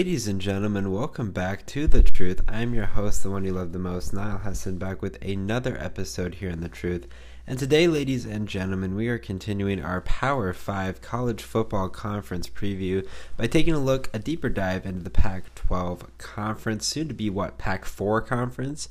Ladies and gentlemen, welcome back to The Truth. I'm your host, the one you love the most, Niall Hassan, back with another episode here in The Truth. And today, ladies and gentlemen, we are continuing our Power 5 College Football Conference preview by taking a look, a deeper dive into the Pac 12 Conference, soon to be what, Pac 4 Conference?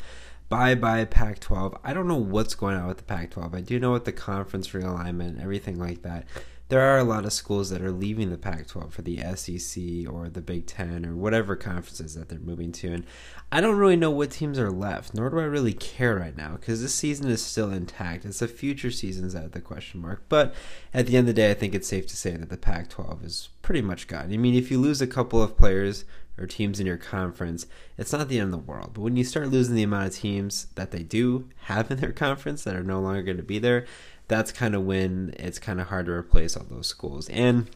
Bye bye Pac 12. I don't know what's going on with the Pac 12. I do know with the conference realignment, everything like that there are a lot of schools that are leaving the Pac 12 for the SEC or the Big Ten or whatever conferences that they're moving to. And I don't really know what teams are left, nor do I really care right now because this season is still intact. It's the future seasons at the question mark. But at the end of the day, I think it's safe to say that the Pac 12 is pretty much gone. I mean, if you lose a couple of players or teams in your conference, it's not the end of the world. But when you start losing the amount of teams that they do have in their conference that are no longer going to be there, that's kind of when it's kind of hard to replace all those schools. And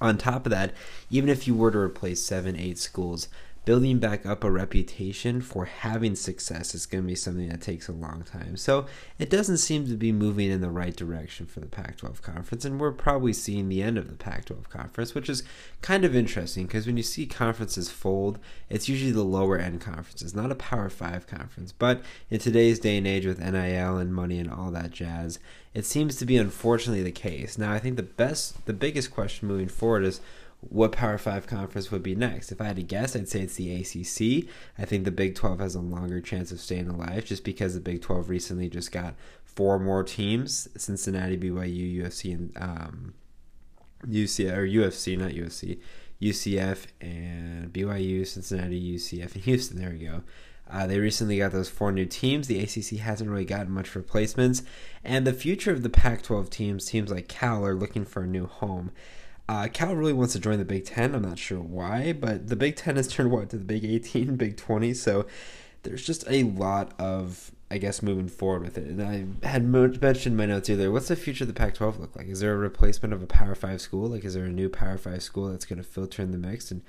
on top of that, even if you were to replace seven, eight schools, building back up a reputation for having success is going to be something that takes a long time. So it doesn't seem to be moving in the right direction for the Pac 12 conference, and we're probably seeing the end of the Pac 12 conference, which is kind of interesting because when you see conferences fold, it's usually the lower end conferences, not a Power 5 conference. But in today's day and age with NIL and money and all that jazz, it seems to be unfortunately the case. Now, I think the best, the biggest question moving forward is what Power 5 conference would be next. If I had to guess, I'd say it's the ACC. I think the Big 12 has a longer chance of staying alive just because the Big 12 recently just got four more teams Cincinnati, BYU, UFC, and um, UCF, or UFC, not UFC, UCF, and BYU, Cincinnati, UCF, and Houston. There we go. Uh, they recently got those four new teams. The ACC hasn't really gotten much replacements. And the future of the Pac 12 teams, teams like Cal, are looking for a new home. Uh, Cal really wants to join the Big Ten. I'm not sure why, but the Big Ten has turned what to the Big 18, Big 20. So there's just a lot of, I guess, moving forward with it. And I had mentioned my notes earlier. What's the future of the Pac-12 look like? Is there a replacement of a Power Five school? Like, is there a new Power Five school that's going to filter in the mix and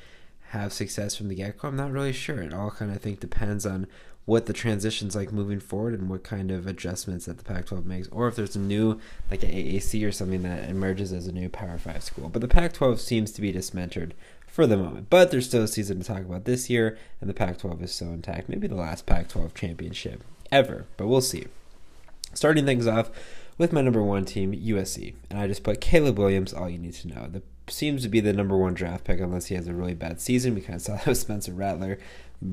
have success from the get-go? I'm not really sure. It all kind of I think depends on what the transition's like moving forward and what kind of adjustments that the Pac-12 makes, or if there's a new like an AAC or something that emerges as a new Power Five school. But the Pac-12 seems to be dismentored for the moment. But there's still a season to talk about this year, and the Pac-12 is so intact. Maybe the last Pac-12 championship ever, but we'll see. Starting things off with my number one team, USC, and I just put Caleb Williams. All you need to know. The seems to be the number one draft pick unless he has a really bad season. We kind of saw that with Spencer Rattler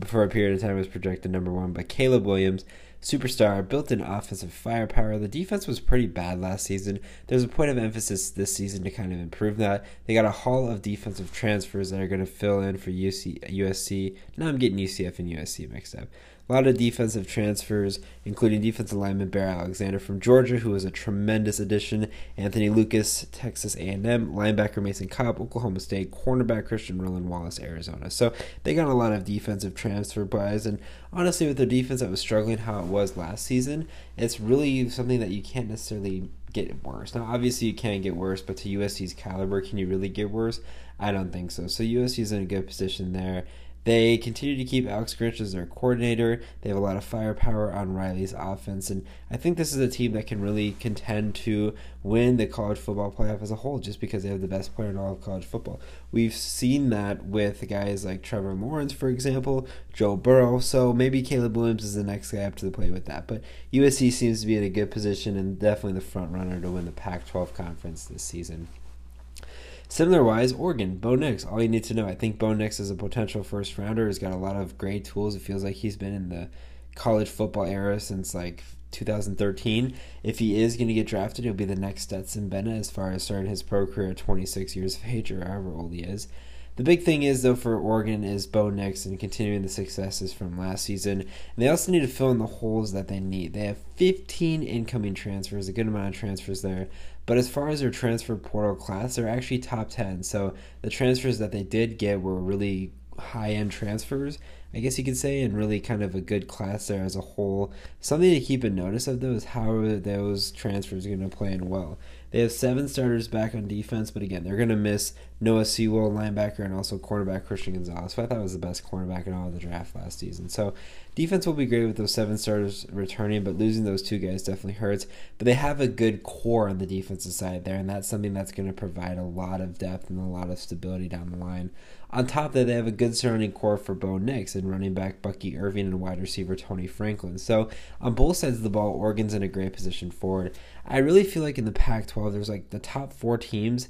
for a period of time was projected number one, by Caleb Williams, superstar, built in offensive firepower. The defense was pretty bad last season. There's a point of emphasis this season to kind of improve that. They got a haul of defensive transfers that are going to fill in for UC, USC. Now I'm getting UCF and USC mixed up. A lot of defensive transfers, including defensive lineman Bear Alexander from Georgia, who was a tremendous addition. Anthony Lucas, Texas A&M, linebacker Mason Cobb, Oklahoma State, cornerback Christian Roland Wallace, Arizona. So they got a lot of defensive transfer buys, and honestly, with their defense that was struggling how it was last season, it's really something that you can't necessarily get worse. Now, obviously, you can't get worse, but to USC's caliber, can you really get worse? I don't think so. So USC is in a good position there. They continue to keep Alex Grinch as their coordinator. They have a lot of firepower on Riley's offense, and I think this is a team that can really contend to win the college football playoff as a whole, just because they have the best player in all of college football. We've seen that with guys like Trevor Lawrence, for example, Joe Burrow. So maybe Caleb Williams is the next guy up to the plate with that. But USC seems to be in a good position and definitely the front runner to win the Pac-12 conference this season. Similar wise, Oregon, Bo Nix, all you need to know. I think Bo Nix is a potential first rounder. He's got a lot of great tools. It feels like he's been in the college football era since like 2013. If he is going to get drafted, he'll be the next Stetson Bennett as far as starting his pro career at 26 years of age or however old he is. The big thing is though for Oregon is Bo Nix and continuing the successes from last season. And they also need to fill in the holes that they need. They have 15 incoming transfers, a good amount of transfers there. But as far as their transfer portal class, they're actually top 10. So the transfers that they did get were really high end transfers, I guess you could say, and really kind of a good class there as a whole. Something to keep in notice of though is how are those transfers going to play in well. They have seven starters back on defense, but again, they're going to miss Noah Sewell, linebacker, and also cornerback Christian Gonzalez, who I thought was the best cornerback in all of the draft last season. So defense will be great with those seven starters returning, but losing those two guys definitely hurts. But they have a good core on the defensive side there, and that's something that's going to provide a lot of depth and a lot of stability down the line. On top of that, they have a good surrounding core for Bo Nix and running back Bucky Irving and wide receiver Tony Franklin. So on both sides of the ball, Oregon's in a great position forward. I really feel like in the Pac-12, there's like the top four teams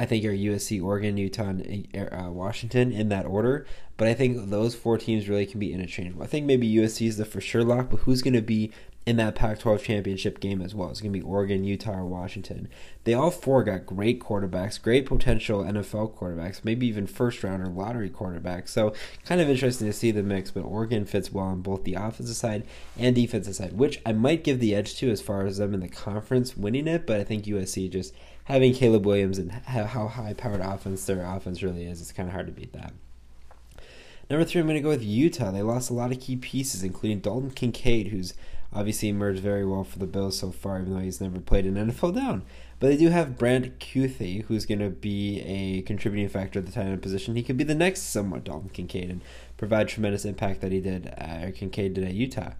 I think are USC, Oregon, Utah, and uh, Washington in that order. But I think those four teams really can be interchangeable. I think maybe USC is the for sure lock, but who's going to be in that Pac 12 championship game as well? It's going to be Oregon, Utah, or Washington. They all four got great quarterbacks, great potential NFL quarterbacks, maybe even first round or lottery quarterbacks. So kind of interesting to see the mix, but Oregon fits well on both the offensive side and defensive side, which I might give the edge to as far as them in the conference winning it, but I think USC just having Caleb Williams and how high powered offense their offense really is, it's kind of hard to beat that. Number three, I'm going to go with Utah. They lost a lot of key pieces, including Dalton Kincaid, who's obviously emerged very well for the Bills so far, even though he's never played an NFL down. But they do have Brant Kuithe, who's going to be a contributing factor at the tight end position. He could be the next somewhat Dalton Kincaid and provide tremendous impact that he did, uh, Kincaid did at Utah.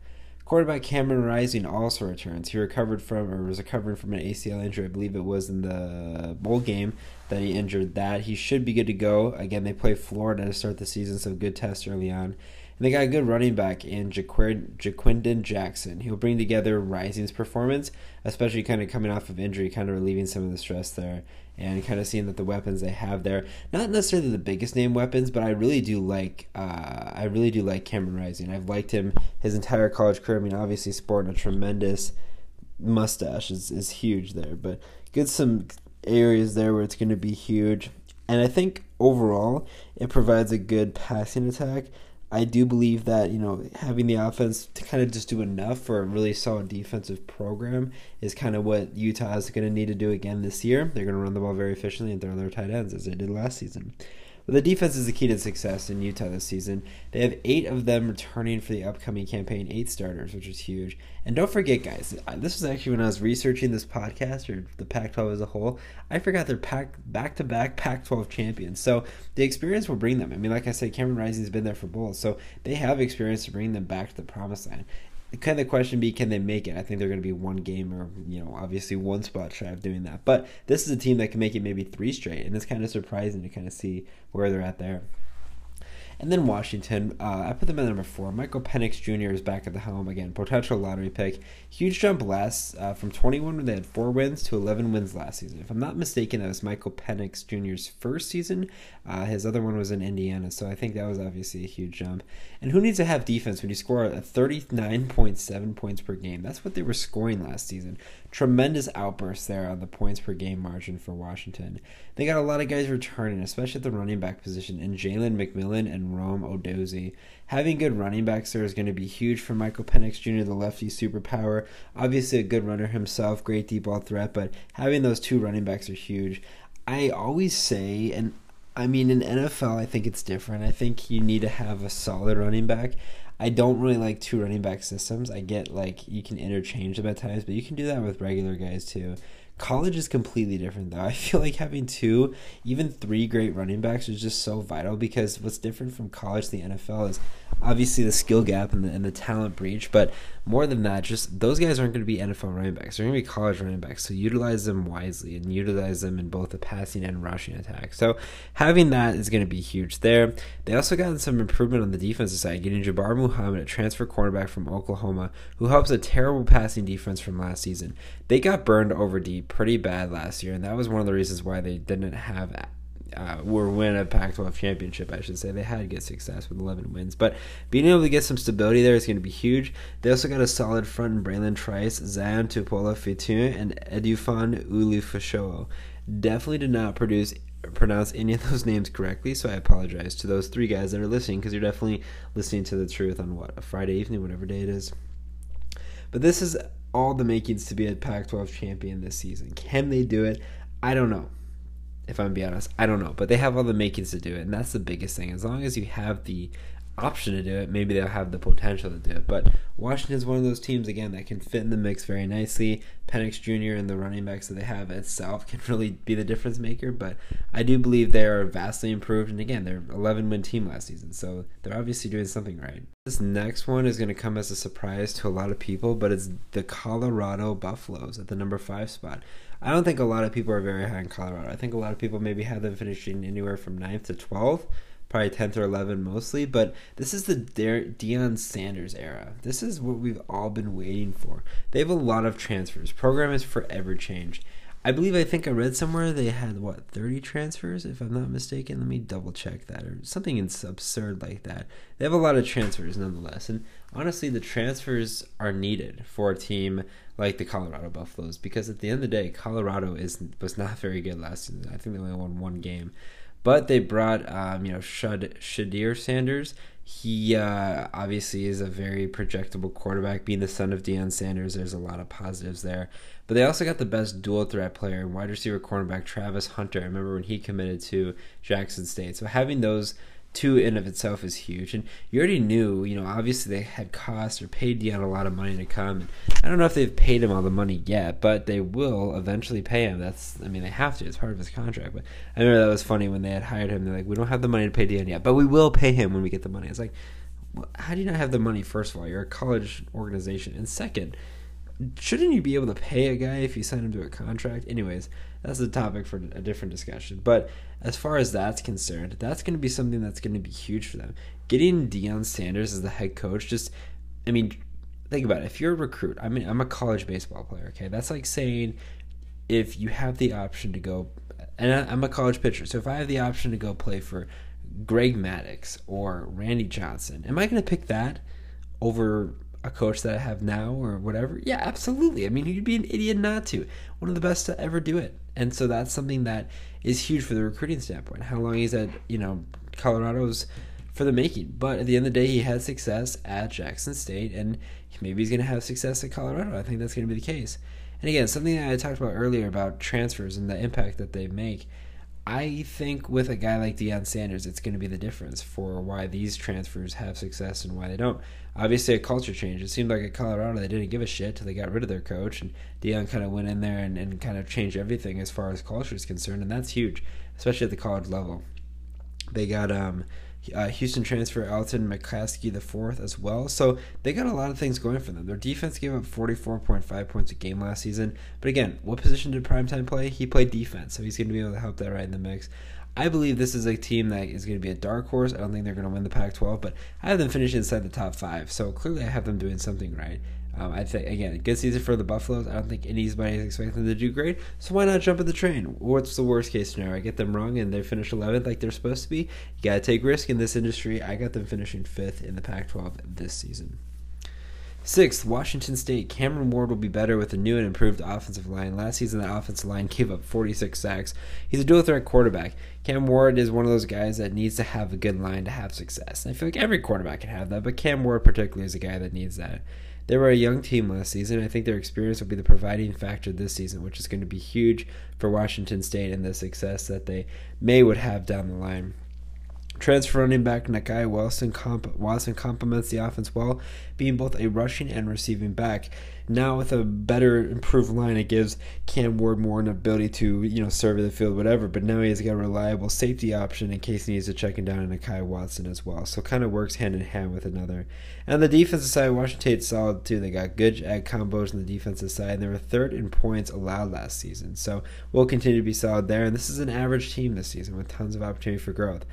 Quarterback Cameron Rising also returns. He recovered from, or was recovering from an ACL injury. I believe it was in the bowl game that he injured that. He should be good to go. Again, they play Florida to start the season, so good test early on. And they got a good running back in Ja'Quinden Jackson. He'll bring together Rising's performance, especially kind of coming off of injury, kind of relieving some of the stress there and kind of seeing that the weapons they have there, not necessarily the biggest name weapons, but I really do like uh, I really do like Cameron Rising. I've liked him his entire college career. I mean, obviously sporting a tremendous mustache is, is huge there, but good some areas there where it's going to be huge. And I think overall it provides a good passing attack I do believe that, you know, having the offense to kind of just do enough for a really solid defensive program is kind of what Utah is going to need to do again this year. They're going to run the ball very efficiently and throw their tight ends as they did last season. But the defense is the key to success in Utah this season. They have eight of them returning for the upcoming campaign, eight starters, which is huge. And don't forget, guys, this was actually when I was researching this podcast or the Pac 12 as a whole, I forgot they're pack back to back Pac 12 champions. So the experience will bring them. I mean, like I said, Cameron Rising's been there for both. So they have experience to bring them back to the promised land can the question be can they make it? I think they're going to be one game or you know obviously one spot shy of doing that. But this is a team that can make it maybe three straight, and it's kind of surprising to kind of see where they're at there. And then Washington, uh, I put them at number four. Michael Penix Jr. is back at the helm again. Potential lottery pick. Huge jump last uh, from 21 when they had four wins to 11 wins last season. If I'm not mistaken, that was Michael Penix Jr.'s first season. Uh, his other one was in Indiana, so I think that was obviously a huge jump. And who needs to have defense when you score a 39.7 points per game? That's what they were scoring last season tremendous outbursts there on the points per game margin for Washington. They got a lot of guys returning, especially at the running back position, and Jalen McMillan and Rome Odunze. Having good running backs there is going to be huge for Michael Penix Jr., the lefty superpower. Obviously, a good runner himself, great deep ball threat, but having those two running backs are huge. I always say, and I mean, in NFL, I think it's different. I think you need to have a solid running back. I don't really like two running back systems. I get like you can interchange them at times, but you can do that with regular guys too. College is completely different though. I feel like having two, even three great running backs is just so vital because what's different from college to the NFL is obviously the skill gap and the, and the talent breach, but more than that, just those guys aren't going to be NFL running backs. They're going to be college running backs. So utilize them wisely and utilize them in both the passing and rushing attack. So having that is going to be huge there. They also got some improvement on the defensive side, getting Jabbar Muhammad, a transfer cornerback from Oklahoma, who helps a terrible passing defense from last season. They got burned over deep pretty bad last year, and that was one of the reasons why they didn't have uh, were win a Pac-12 championship, I should say. They had good success with 11 wins, but being able to get some stability there is going to be huge. They also got a solid front in Bralen Trice, Zion Tupuola-Fetun, and Edufan Ulofoshio. Definitely did not produce pronounce any of those names correctly, so I apologize to those three guys that are listening because you're definitely listening to the truth on what a Friday evening, whatever day it is. But this is all the makings to be a Pac-12 champion this season. Can they do it? I don't know if I'm being honest. I don't know, but they have all the makings to do it, and that's the biggest thing. As long as you have the option to do it, maybe they'll have the potential to do it. But Washington is one of those teams again that can fit in the mix very nicely. Penix Jr. and the running backs that they have itself can really be the difference maker. But I do believe they are vastly improved. And again, they're 11 win team last season, so they're obviously doing something right. This next one is going to come as a surprise to a lot of people, but it's the Colorado Buffaloes at the number five spot. I don't think a lot of people are very high in Colorado. I think a lot of people maybe have them finishing anywhere from 9th to 12th. probably 10th or 11th mostly, but this is the De- Deion Sanders era. This is what we've all been waiting for. They have a lot of transfers. Program is forever changed. I believe I think I read somewhere they had what 30 transfers if I'm not mistaken. Let me double check that or something absurd like that. They have a lot of transfers nonetheless. And honestly, the transfers are needed for a team like the Colorado Buffaloes because at the end of the day, Colorado is was not very good last season. I think they only won one game. But they brought, um, you know, Shad- Shedeur Sanders. He uh, obviously is a very projectable quarterback. Being the son of Deion Sanders, there's a lot of positives there. But they also got the best dual threat player, wide receiver cornerback Travis Hunter. I remember when he committed to Jackson State. So having those two in of itself is huge. And you already knew, you know, obviously they had cost or paid Deion a lot of money to come. I don't know if they've paid him all the money yet, but they will eventually pay him. That's, I mean, they have to. It's part of his contract. But I remember that was funny when they had hired him. They're like, we don't have the money to pay Deion yet, but we will pay him when we get the money. It's like, how do you not have the money? First of all, you're a college organization, and second, shouldn't you be able to pay a guy if you sign him to a contract? Anyways, that's a topic for a different discussion. But as far as that's concerned, that's going to be something that's going to be huge for them. Getting Deion Sanders as the head coach, just, I mean, think about it. If you're a recruit, I mean, I'm a college baseball player. Okay, that's like saying if you have the option to go, and I'm a college pitcher, so if I have the option to go play for Greg Maddux or Randy Johnson, am I going to pick that over a coach that I have now or whatever? Yeah, absolutely. I mean, you'd be an idiot not to. One of the best to ever do it. And so that's something that is huge for the recruiting standpoint. How long he's at, you know, Colorado's for the making. But at the end of the day, he had success at Jackson State, and maybe he's going to have success at Colorado. I think that's going to be the case. And again, something that I talked about earlier about transfers and the impact that they make I think with a guy like Deion Sanders, it's going to be the difference for why these transfers have success and why they don't. Obviously, a culture change. It seemed like at Colorado they didn't give a shit till they got rid of their coach, and Deion kind of went in there and, and kind of changed everything as far as culture is concerned, and that's huge, especially at the college level. They got um, uh, Houston transfer Alton McCaskill the fourth as well. So they got a lot of things going for them. Their defense gave up 44.5 points a game last season. But again, what position did Primetime play? He played defense, so he's going to be able to help that right in the mix. I believe this is a team that is going to be a dark horse. I don't think they're going to win the Pac 12, but I have them finishing inside the top five. So clearly I have them doing something right. Um, I think again, good season for the Buffaloes. I don't think anybody is expecting them to do great. So why not jump at the train? What's the worst case scenario? I get them wrong and they finish 11th like they're supposed to be. You gotta take risk in this industry. I got them finishing fifth in the Pac-12 this season. Sixth, Washington State. Cameron Ward will be better with a new and improved offensive line. Last season, the offensive line gave up 46 sacks. He's a dual threat quarterback. Cam Ward is one of those guys that needs to have a good line to have success. And I feel like every quarterback can have that, but Cam Ward particularly is a guy that needs that. They were a young team last season. I think their experience will be the providing factor this season, which is going to be huge for Washington State and the success that they may would have down the line. Transfer running back Nakai Wilson, comp- Watson complements the offense well, being both a rushing and receiving back. Now with a better, improved line, it gives Cam Ward more an ability to you know serve the field, whatever. But now he has got a reliable safety option in case he needs to check him down in Nakai Watson as well. So kind of works hand in hand with another. And the defensive side, Washington State's solid too. They got good ag combos on the defensive side. And they were third in points allowed last season, so we'll continue to be solid there. And this is an average team this season with tons of opportunity for growth.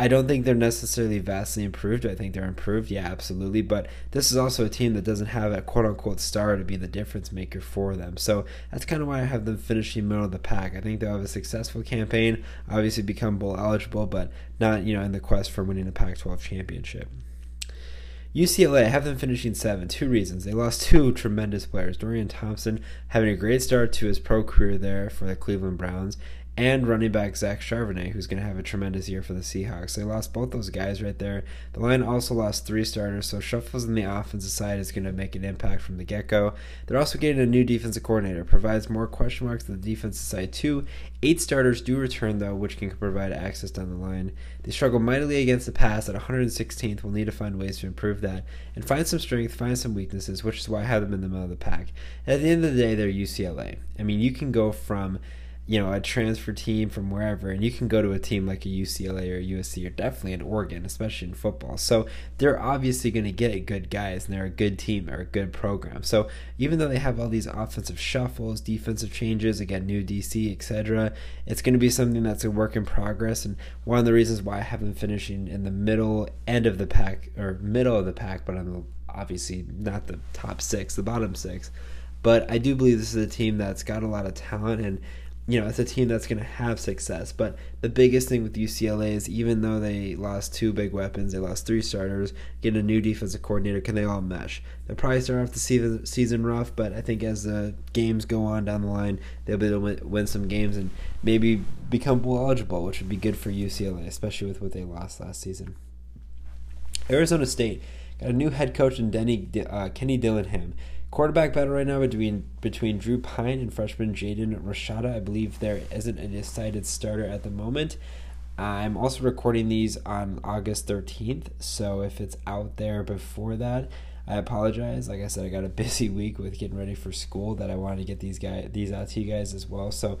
I don't think they're necessarily vastly improved. I think they're improved, yeah, absolutely. But this is also a team that doesn't have a quote unquote star to be the difference maker for them. So that's kind of why I have them finishing middle of the pack. I think they'll have a successful campaign, obviously become bowl eligible, but not, you know, in the quest for winning the Pac 12 championship. UCLA, I have them finishing seven. Two reasons. They lost two tremendous players. Dorian Thompson having a great start to his pro career there for the Cleveland Browns, and running back Zach Charbonnet, who's going to have a tremendous year for the Seahawks. They lost both those guys right there. The line also lost three starters, so shuffles in the offensive side is going to make an impact from the get go. They're also getting a new defensive coordinator, provides more question marks to the defensive side too. Eight starters do return though, which can provide access down the line. They struggle mightily against the pass at 116th. We'll need to find ways to improve that and find some strength, find some weaknesses, which is why I have them in the middle of the pack. at the end of the day, they're UCLA. I mean, you can go from you know, a transfer team from wherever, and you can go to a team like a UCLA or USC or definitely an Oregon, especially in football. So they're obviously going to get good guys, and they're a good team, they're a good program. So even though they have all these offensive shuffles, defensive changes, again, new DC, etc., it's going to be something that's a work in progress. And one of the reasons why I have them finishing in the middle end of the pack or middle of the pack, but the obviously not the top six, the bottom six. But I do believe this is a team that's got a lot of talent and you know, it's a team that's going to have success. But the biggest thing with UCLA is even though they lost two big weapons, they lost three starters, get a new defensive coordinator, can they all mesh? They'll probably start off the season rough, but I think as the games go on down the line, they'll be able to win some games and maybe become bowl eligible, which would be good for UCLA, especially with what they lost last season. Arizona State got a new head coach in Denny, uh, Kenny Dillingham. Quarterback battle right now between between Drew Pyne and freshman Jaden Rashada. I believe there isn't a decided starter at the moment. I'm also recording these on August 13th, so if it's out there before that, I apologize. Like I said, I got a busy week with getting ready for school that I wanted to get these guys these out to you guys as well. So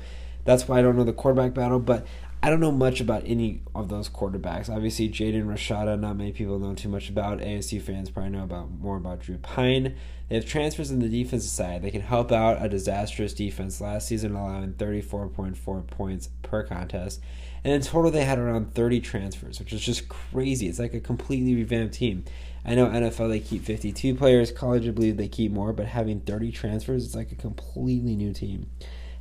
that's why I don't know the quarterback battle, but I don't know much about any of those quarterbacks. Obviously, Jaden Rashada, not many people know too much about. ASU fans probably know about more about Drew Pyne. They have transfers in the defensive side. They can help out a disastrous defense last season, allowing 34.4 points per contest. And in total, they had around 30 transfers, which is just crazy. It's like a completely revamped team. I know NFL they keep 52 players. College, I believe they keep more, but having 30 transfers, it's like a completely new team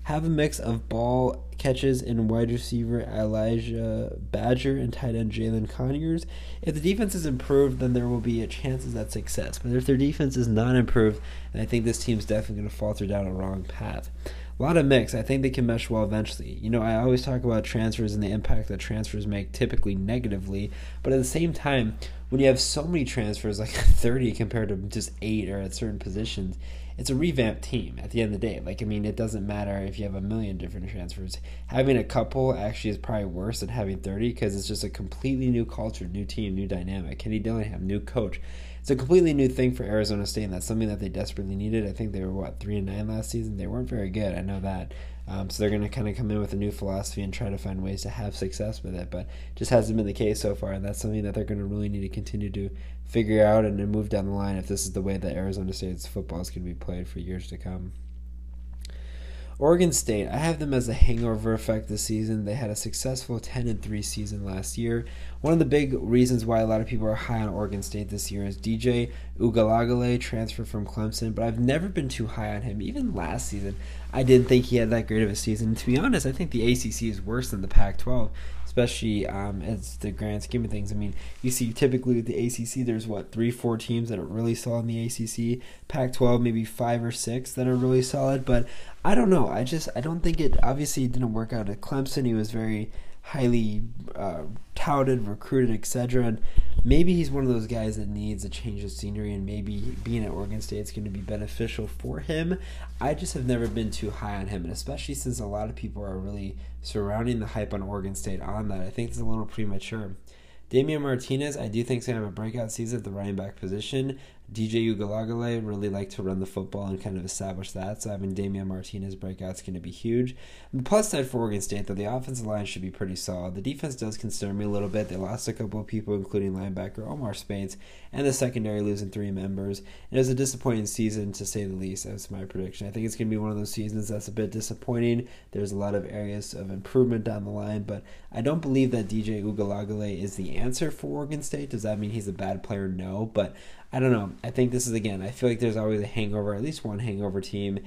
have a mix of ball catches in wide receiver Elijah Badger and tight end Jalen Conyers. If the defense is improved, then there will be a chances at success. But if their defense is not improved, then I think this team's definitely going to falter down a wrong path. A lot of mix. I think they can mesh well eventually. You know, I always talk about transfers and the impact that transfers make typically negatively, but at the same time, when you have so many transfers, like 30 compared to just eight or at certain positions, it's a revamped team at the end of the day. Like, I mean, it doesn't matter if you have a million different transfers. Having a couple actually is probably worse than having 30 because it's just a completely new culture, new team, new dynamic. Kenny Dillingham, new coach. It's a completely new thing for Arizona State, and that's something that they desperately needed. I think they were, what, 3 and 9 last season? They weren't very good. I know that. Um, so they're going to kind of come in with a new philosophy and try to find ways to have success with it, but just hasn't been the case so far, and that's something that they're going to really need to continue to figure out and move down the line if this is the way that Arizona State's football is going to be played for years to come. Oregon State, I have them as a hangover effect this season. They had a successful 10 and 3 season last year. One of the big reasons why a lot of people are high on Oregon State this year is DJ Uiagalelei transfer from Clemson, but I've never been too high on him. Even last season, I didn't think he had that great of a season. To be honest, I think the ACC is worse than the Pac 12 especially um, as the grand scheme of things. I mean, you see typically with the ACC, there's what three, four teams that are really solid in the ACC. Pac-12, maybe five or six that are really solid. But I don't know. I just I don't think it. Obviously, it didn't work out at Clemson. He was very highly uh, touted, recruited, etc. And maybe he's one of those guys that needs a change of scenery, and maybe being at Oregon State is going to be beneficial for him. I just have never been too high on him, and especially since a lot of people are really surrounding the hype on Oregon State on that, I think it's a little premature. Damien Martinez, I do think, is going to have a breakout season at the running back position. DJ Uiagalelei really like to run the football and kind of establish that. So having Damien Martinez breakout is going to be huge. The plus side for Oregon State, though, the offensive line should be pretty solid. The defense does concern me a little bit. They lost a couple of people, including linebacker Omar Speights, and the secondary losing three members. It was a disappointing season, to say the least. That's my prediction. I think it's going to be one of those seasons that's a bit disappointing. There's a lot of areas of improvement down the line, but I don't believe that DJ Uiagalelei is the answer for Oregon State. Does that mean he's a bad player? No, but I don't know. I think this is again. I feel like there's always a hangover, at least one hangover team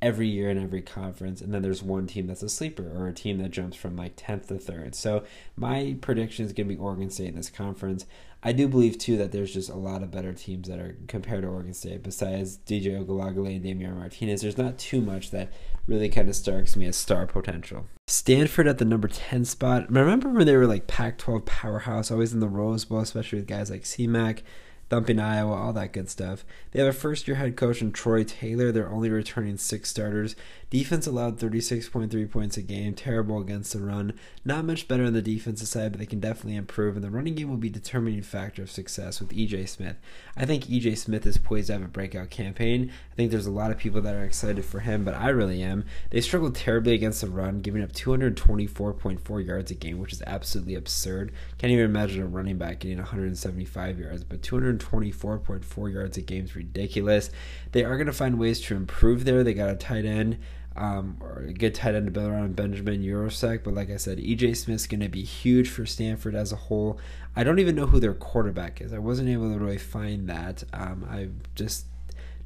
every year in every conference, and then there's one team that's a sleeper or a team that jumps from like tenth to third. So my prediction is going to be Oregon State in this conference. I do believe too that there's just a lot of better teams that are compared to Oregon State. Besides DJ Uiagalelei and Damien Martinez, there's not too much that really kind of starks me as star potential. Stanford at the number 10 spot. Remember when they were like Pac 12 powerhouse, always in the Rose Bowl, especially with guys like CMAC, thumping Iowa, all that good stuff. They have a first year head coach in Troy Taylor. They're only returning six starters. Defense allowed 36.3 points a game, terrible against the run. Not much better on the defensive side, but they can definitely improve, and the running game will be a determining factor of success with EJ Smith. I think EJ Smith is poised to have a breakout campaign. I think there's a lot of people that are excited for him, but I really am. They struggled terribly against the run, giving up 224.4 yards a game, which is absolutely absurd. Can't even imagine a running back getting 175 yards, but 224.4 yards a game is ridiculous. They are going to find ways to improve there. They got a tight end um, or a good tight end to build around Benjamin Yurosek. But like I said, EJ Smith's going to be huge for Stanford as a whole. I don't even know who their quarterback is. I wasn't able to really find that. Um, I just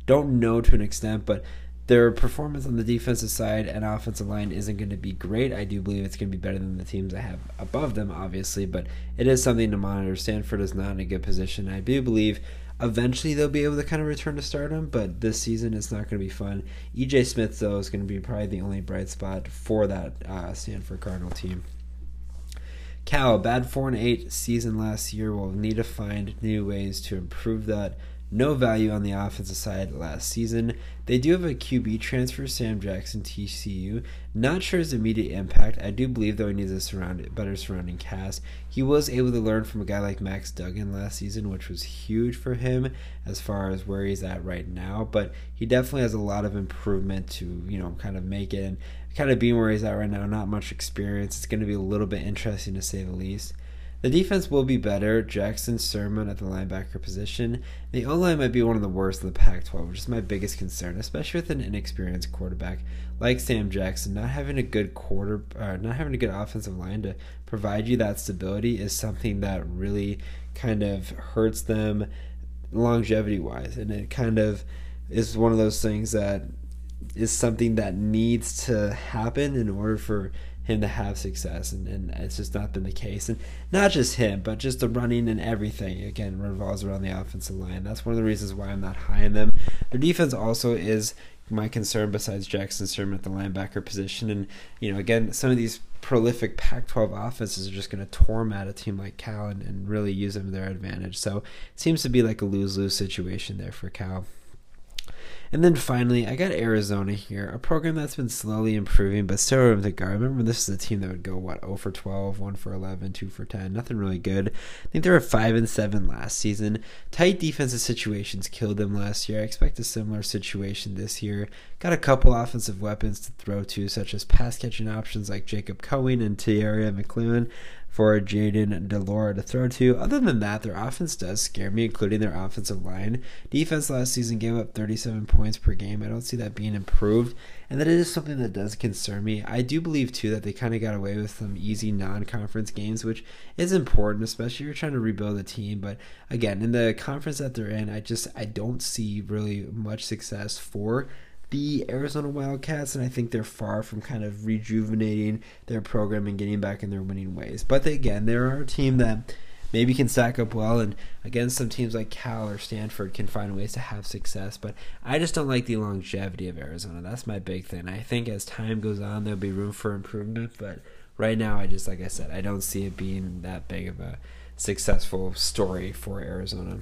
don't know to an extent, but their performance on the defensive side and offensive line isn't going to be great. I do believe it's going to be better than the teams I have above them, obviously, but it is something to monitor. Stanford is not in a good position. I do believe Eventually, they'll be able to kind of return to stardom, but this season it's not going to be fun. EJ Smith, though, is going to be probably the only bright spot for that uh, Stanford Cardinal team. Cal, bad 4 and 8 season last year, will need to find new ways to improve that no value on the offensive side last season. They do have a QB transfer, Sam Jackson, TCU. Not sure his immediate impact. I do believe, though, he needs a surround, better surrounding cast. He was able to learn from a guy like Max Duggan last season, which was huge for him as far as where he's at right now. But he definitely has a lot of improvement to, you know, kind of make it and kind of being where he's at right now. Not much experience. It's going to be a little bit interesting to say the least. The defense will be better. Jackson Sirmon at the linebacker position. The O line might be one of the worst in the Pac 12, which is my biggest concern, especially with an inexperienced quarterback like Sam Jackson. Not having a good quarter, uh, not having a good offensive line to provide you that stability is something that really kind of hurts them longevity wise. And it kind of is one of those things that is something that needs to happen in order for him to have success, and, and it's just not been the case. And not just him, but just the running and everything again revolves around the offensive line. That's one of the reasons why I'm not high in them. Their defense also is my concern besides Jackson Sirmon at the linebacker position. And, you know, again, some of these prolific Pac 12 offenses are just going to torment a team like Cal and, and really use them to their advantage. So it seems to be like a lose lose situation there for Cal. And then finally, I got Arizona here, a program that's been slowly improving, but still room to go. I remember this is a team that would go what 0 for 12, 1 for 11, 2 for 10, nothing really good. I think they were 5 and 7 last season. Tight defensive situations killed them last year. I expect a similar situation this year. Got a couple offensive weapons to throw to, such as pass catching options like Jacob Cohen and Teaira McClellan for Jayden de Laura to throw to. Other than that, their offense does scare me, including their offensive line. Defense last season gave up 37 points per game. I don't see that being improved, and that is something that does concern me. I do believe, too, that they kind of got away with some easy non conference games, which is important, especially if you're trying to rebuild a team. But again, in the conference that they're in, I just I don't see really much success for the Arizona Wildcats, and I think they're far from kind of rejuvenating their program and getting back in their winning ways. But they, again, they're a team that maybe can stack up well, and against some teams like Cal or Stanford can find ways to have success. But I just don't like the longevity of Arizona. That's my big thing. I think as time goes on, there'll be room for improvement, but right now, I just like I said, I don't see it being that big of a successful story for Arizona.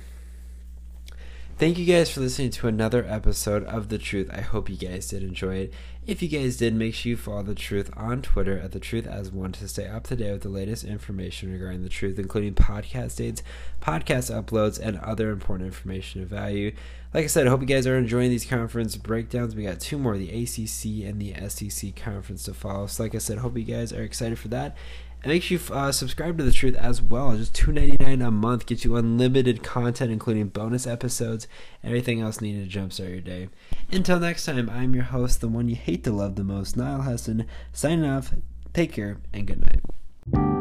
Thank you guys for listening to another episode of The Truth. I hope you guys did enjoy it. If you guys did, make sure you follow The Truth on Twitter at The Truth as one to stay up to date with the latest information regarding The Truth, including podcast dates, podcast uploads, and other important information of value. Like I said, I hope you guys are enjoying these conference breakdowns. We got two more, the ACC and the SEC conference to follow. So, like I said, hope you guys are excited for that. And make sure you uh, subscribe to The Truth as well. Just two ninety nine a month gets you unlimited content, including bonus episodes, everything else needed to jumpstart your day. Until next time, I'm your host, the one you hate to love the most, Niall Heston, signing off. Take care and good night.